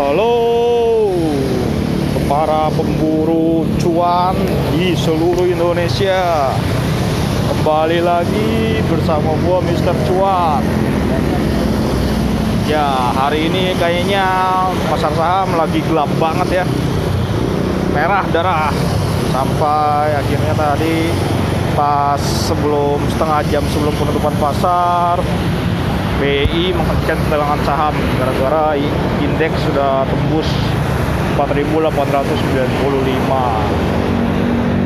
Halo para pemburu cuan di seluruh Indonesia. Kembali lagi bersama gua Mr. Cuan. Ya, hari ini kayaknya pasar saham lagi gelap banget ya. Merah darah. Sampai akhirnya tadi pas sebelum setengah jam sebelum penutupan pasar BI menghentikan pelelangan saham. Gara-gara indeks sudah tembus 4.895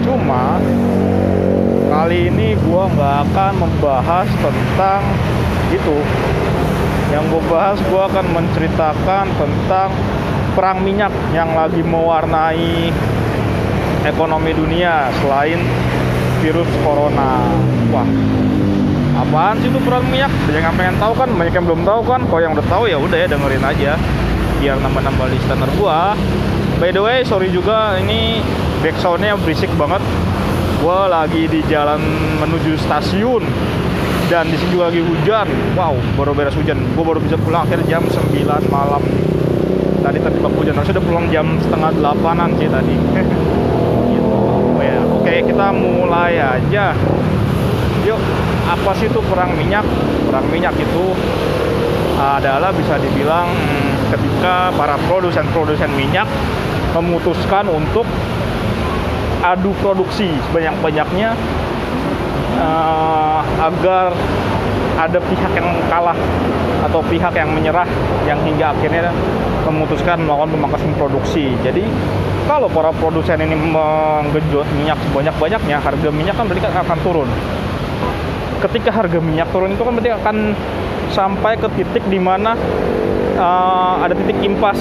cuma kali ini gua nggak akan membahas tentang itu. Yang gue bahas gua akan menceritakan tentang perang minyak yang lagi mewarnai ekonomi dunia selain virus corona. Wah apaan sih itu perang minyak? Banyak yang pengen tahu kan banyak yang belum tahu kan. Kalau yang udah tahu ya udah ya dengerin aja. Biar nambah-nambah listener gua. By the way sorry juga ini backsoundnya berisik banget. Gua lagi di jalan menuju stasiun. Dan di sini juga lagi hujan. Wow baru beres hujan. Gua baru bisa pulang akhir jam 9 malam. Tadi terjebak hujan. Harusnya udah pulang jam setengah delapanan sih tadi. Gitu. ya. oke kita mulai aja. Yuk apa sih itu perang minyak perang minyak itu adalah bisa dibilang hmm, ketika para produsen-produsen minyak memutuskan untuk adu produksi sebanyak-banyaknya uh, agar ada pihak yang kalah atau pihak yang menyerah yang hingga akhirnya memutuskan melakukan pemangkasan produksi. Jadi kalau para produsen ini menggenjot minyak sebanyak-banyaknya, harga minyak kan berarti akan turun. Ketika harga minyak turun itu kan berarti akan sampai ke titik di mana uh, ada titik impas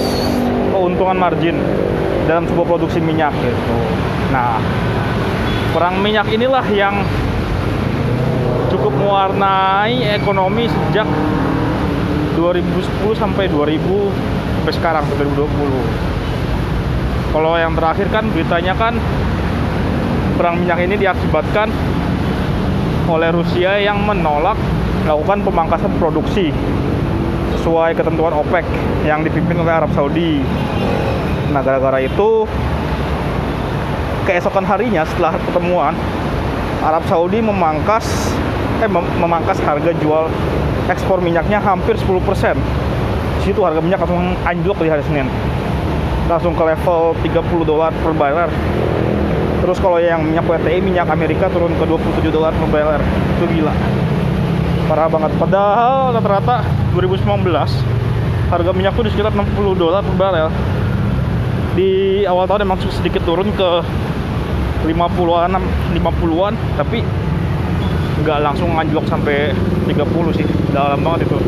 keuntungan margin dalam sebuah produksi minyak gitu. Nah, perang minyak inilah yang cukup mewarnai ekonomi sejak 2010 sampai 2000 sampai sekarang 2020. Kalau yang terakhir kan beritanya kan perang minyak ini diakibatkan oleh Rusia yang menolak melakukan pemangkasan produksi sesuai ketentuan OPEC yang dipimpin oleh Arab Saudi. Nah, gara-gara itu keesokan harinya setelah pertemuan Arab Saudi memangkas eh mem memangkas harga jual ekspor minyaknya hampir 10%. Situ harga minyak langsung anjlok di hari Senin. Langsung ke level 30 dolar per barrel. Terus kalau yang minyak WTI, minyak Amerika turun ke 27 dolar per barrel. Itu gila. Parah banget. Padahal rata-rata 2019 harga minyak tuh di sekitar 60 dolar per barrel. Di awal tahun emang sedikit turun ke 50-an 50-an tapi nggak langsung anjlok sampai 30 sih dalam banget itu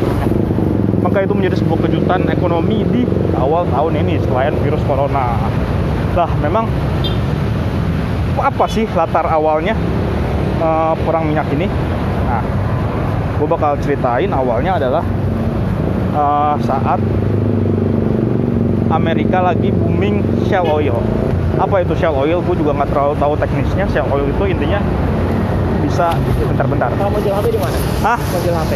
maka itu menjadi sebuah kejutan ekonomi di awal tahun ini selain virus corona lah memang apa sih latar awalnya uh, perang minyak ini? Nah gue bakal ceritain awalnya adalah uh, saat Amerika lagi booming shell oil. Apa itu shell oil? Gue juga nggak terlalu tahu teknisnya. Shell oil itu intinya bisa bentar-bentar. Kalau mau jual HP di mana? Hah? mau jual HP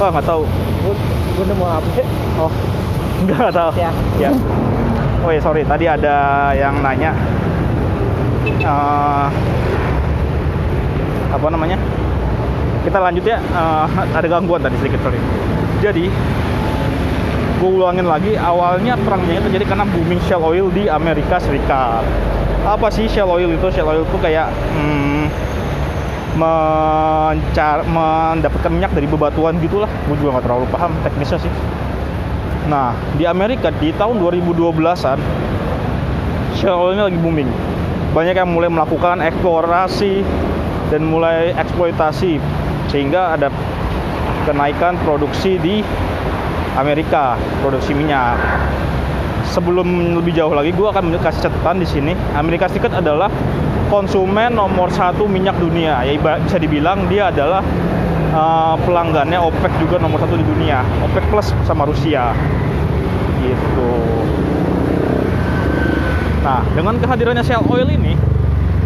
oh nggak tahu. Gue gue nemu HP oh nggak tahu. Ya. Ya. Oh ya sorry. Tadi ada yang nanya uh, apa namanya? Kita lanjut ya. Uh, ada gangguan tadi sedikit sorry. Jadi gue ulangin lagi awalnya perangnya itu jadi karena booming shell oil di Amerika Serikat. Apa sih shell oil itu? Shell oil itu kayak hmm, mencar mendapatkan minyak dari bebatuan gitulah. Gue juga nggak terlalu paham teknisnya sih. Nah di Amerika di tahun 2012an shell oil ini lagi booming banyak yang mulai melakukan eksplorasi dan mulai eksploitasi sehingga ada kenaikan produksi di Amerika produksi minyak. Sebelum lebih jauh lagi, gue akan kasih catatan di sini. Amerika Serikat adalah konsumen nomor satu minyak dunia. Ya bisa dibilang dia adalah uh, pelanggannya OPEC juga nomor satu di dunia. OPEC plus sama Rusia. Gitu. Nah, dengan kehadirannya Shell Oil ini,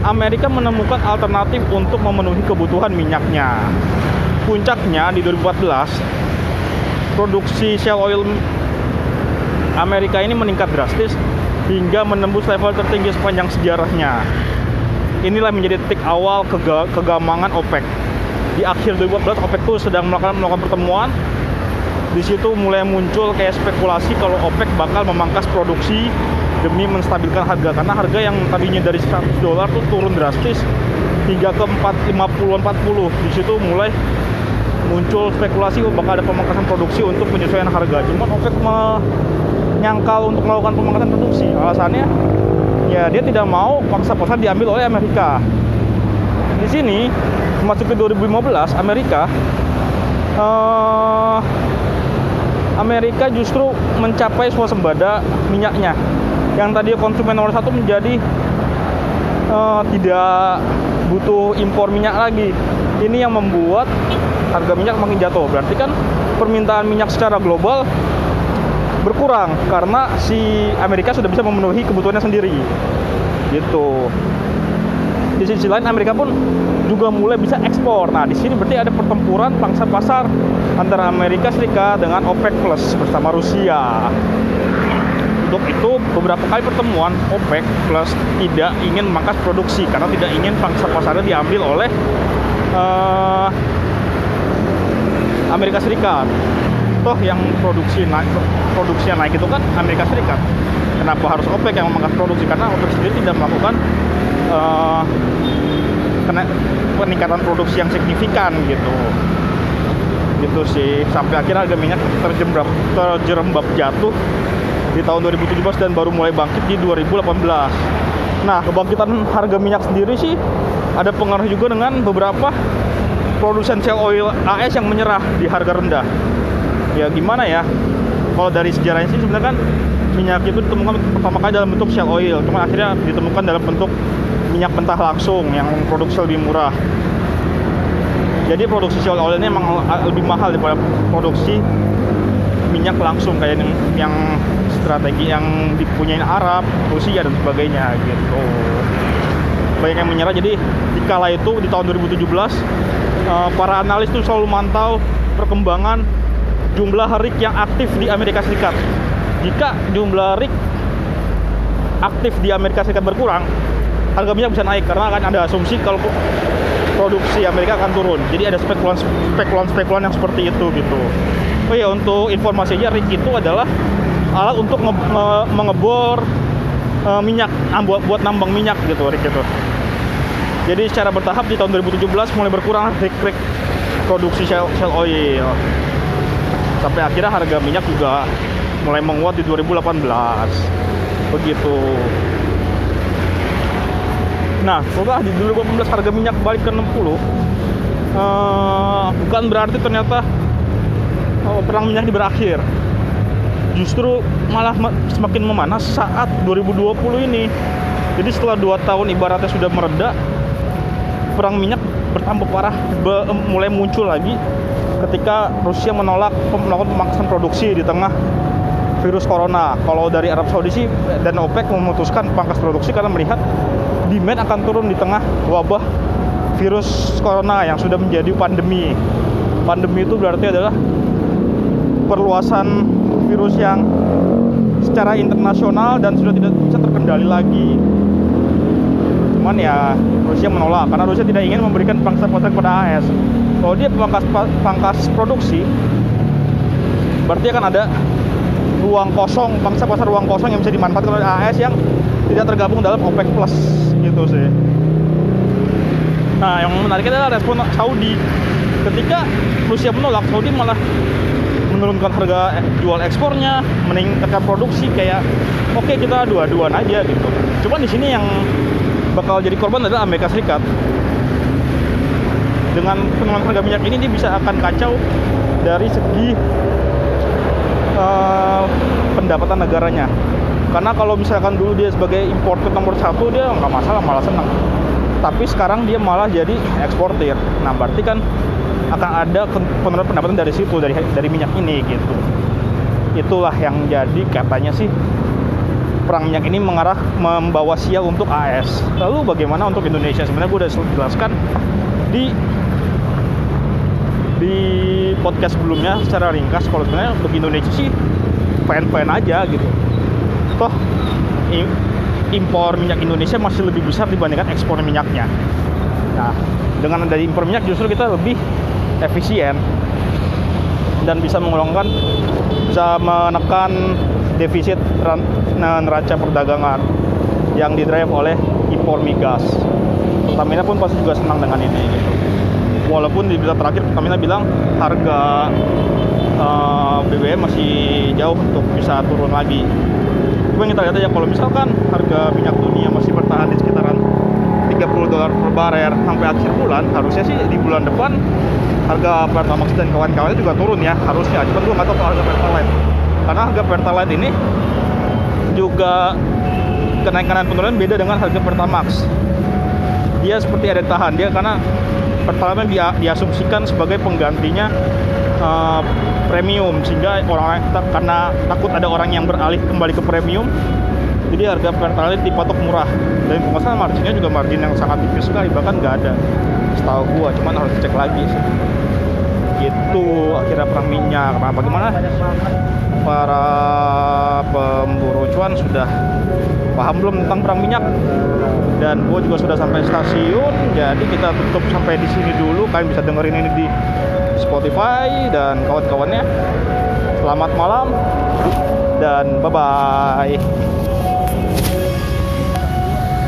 Amerika menemukan alternatif untuk memenuhi kebutuhan minyaknya. Puncaknya di 2014, produksi Shell Oil Amerika ini meningkat drastis hingga menembus level tertinggi sepanjang sejarahnya. Inilah menjadi titik awal kega kegamangan OPEC. Di akhir 2014 OPEC itu sedang melakukan, melakukan pertemuan. Di situ mulai muncul kayak spekulasi kalau OPEC bakal memangkas produksi demi menstabilkan harga karena harga yang tadinya dari 100 dolar tuh turun drastis hingga ke 450 40. Di situ mulai muncul spekulasi oh, bakal ada pemangkasan produksi untuk penyesuaian harga. Cuman OPEC menyangkal untuk melakukan pemangkasan produksi. Alasannya ya dia tidak mau paksa-paksa diambil oleh Amerika. Di sini memasuki 2015 Amerika uh, Amerika justru mencapai swasembada minyaknya yang tadi konsumen nomor satu menjadi uh, tidak butuh impor minyak lagi. Ini yang membuat harga minyak makin jatuh. Berarti kan permintaan minyak secara global berkurang karena si Amerika sudah bisa memenuhi kebutuhannya sendiri. Gitu. Di sisi lain Amerika pun juga mulai bisa ekspor. Nah, di sini berarti ada pertempuran pangsa pasar antara Amerika Serikat dengan OPEC Plus bersama Rusia. Untuk itu, beberapa kali pertemuan OPEC Plus tidak ingin memangkas produksi karena tidak ingin pangsa pasarnya diambil oleh uh, Amerika Serikat. Toh yang produksi naik produksinya naik itu kan Amerika Serikat. Kenapa harus OPEC yang memangkas produksi? Karena OPEC sendiri tidak melakukan uh, peningkatan produksi yang signifikan gitu. Gitu sih. Sampai akhirnya harga minyak terjerembab terjerembab jatuh di tahun 2017 dan baru mulai bangkit di 2018 nah kebangkitan harga minyak sendiri sih ada pengaruh juga dengan beberapa produsen shell oil AS yang menyerah di harga rendah. Ya gimana ya? Kalau dari sejarahnya sih sebenarnya kan minyak itu ditemukan pertama kali dalam bentuk shell oil cuma akhirnya ditemukan dalam bentuk minyak mentah langsung yang produksi lebih murah. Jadi produksi shell oil ini memang lebih mahal daripada produksi minyak langsung kayak yang, yang strategi yang dipunyain Arab, Rusia dan sebagainya gitu. Banyak yang menyerah jadi di kala itu di tahun 2017 uh, para analis tuh selalu mantau perkembangan jumlah rig yang aktif di Amerika Serikat. Jika jumlah rig aktif di Amerika Serikat berkurang, harga minyak bisa naik karena akan ada asumsi kalau produksi Amerika akan turun. Jadi ada spekulan spekulan spekulan yang seperti itu gitu. Oh ya untuk informasi aja rig itu adalah alat untuk nge nge mengebor uh, minyak buat buat nambang minyak gitu rig itu. Jadi secara bertahap di tahun 2017 mulai berkurang rig-rig produksi shell, shell oil. Sampai akhirnya harga minyak juga mulai menguat di 2018. Begitu. Nah, setelah di 2018 harga minyak balik ke 60, uh, bukan berarti ternyata perang minyak ini berakhir. Justru malah semakin memanas saat 2020 ini. Jadi setelah 2 tahun ibaratnya sudah mereda, perang minyak bertambah parah be, mulai muncul lagi ketika Rusia menolak melakukan pemangkasan produksi di tengah virus corona. Kalau dari Arab Saudi sih dan OPEC memutuskan pangkas produksi karena melihat demand akan turun di tengah wabah virus corona yang sudah menjadi pandemi. Pandemi itu berarti adalah perluasan virus yang secara internasional dan sudah tidak bisa terkendali lagi. Cuman ya Rusia menolak karena Rusia tidak ingin memberikan pangsa pasar kepada AS kalau dia pangkas pangkas produksi berarti akan ada ruang kosong pangsa pasar ruang kosong yang bisa dimanfaatkan oleh AS yang tidak tergabung dalam OPEC Plus gitu sih. Nah yang menarik adalah respon Saudi. Ketika Rusia menolak Saudi malah menurunkan harga jual ekspornya, meningkatkan produksi kayak oke okay, kita dua-duaan aja gitu. Cuman di sini yang bakal jadi korban adalah Amerika Serikat. Dengan penurunan harga minyak ini dia bisa akan kacau dari segi uh, pendapatan negaranya. Karena kalau misalkan dulu dia sebagai importer nomor satu dia nggak masalah malah senang. Tapi sekarang dia malah jadi eksportir. Nah berarti kan akan ada penurunan pendapatan dari situ dari dari minyak ini gitu. Itulah yang jadi katanya sih perang minyak ini mengarah membawa sial untuk AS. Lalu bagaimana untuk Indonesia? Sebenarnya gue udah jelaskan di di podcast sebelumnya secara ringkas kalau sebenarnya untuk Indonesia sih fan-fan aja gitu toh impor minyak Indonesia masih lebih besar dibandingkan ekspor minyaknya nah dengan dari impor minyak justru kita lebih efisien dan bisa mengurangi bisa menekan defisit ran- neraca perdagangan yang didrive oleh impor migas. Pertamina pun pasti juga senang dengan ini gitu. Walaupun di berita terakhir Pertamina bilang harga eh, BBM masih jauh untuk bisa turun lagi. Cuma kita lihat aja kalau misalkan harga minyak dunia masih bertahan di sekitaran 30 dolar per barel sampai akhir bulan, harusnya sih di bulan depan harga Pertamax dan kawan-kawannya juga turun ya harusnya. Cuma gue nggak tahu harga Pertalite. Karena harga Pertalite ini juga kenaikan dan penurunan beda dengan harga Pertamax. Dia seperti ada tahan dia karena Pertalite dia diasumsikan sebagai penggantinya eh, premium sehingga orang karena takut ada orang yang beralih kembali ke premium jadi harga Pertalite dipatok murah dan salah marginnya juga margin yang sangat tipis sekali bahkan nggak ada setahu gua cuman harus cek lagi sih. Gitu akhirnya perang minyak. Nah bagaimana? Para pemburu cuan sudah paham belum tentang perang minyak? Dan gue juga sudah sampai stasiun jadi kita tutup sampai di sini dulu. Kalian bisa dengerin ini di Spotify dan kawan-kawannya. Selamat malam dan bye bye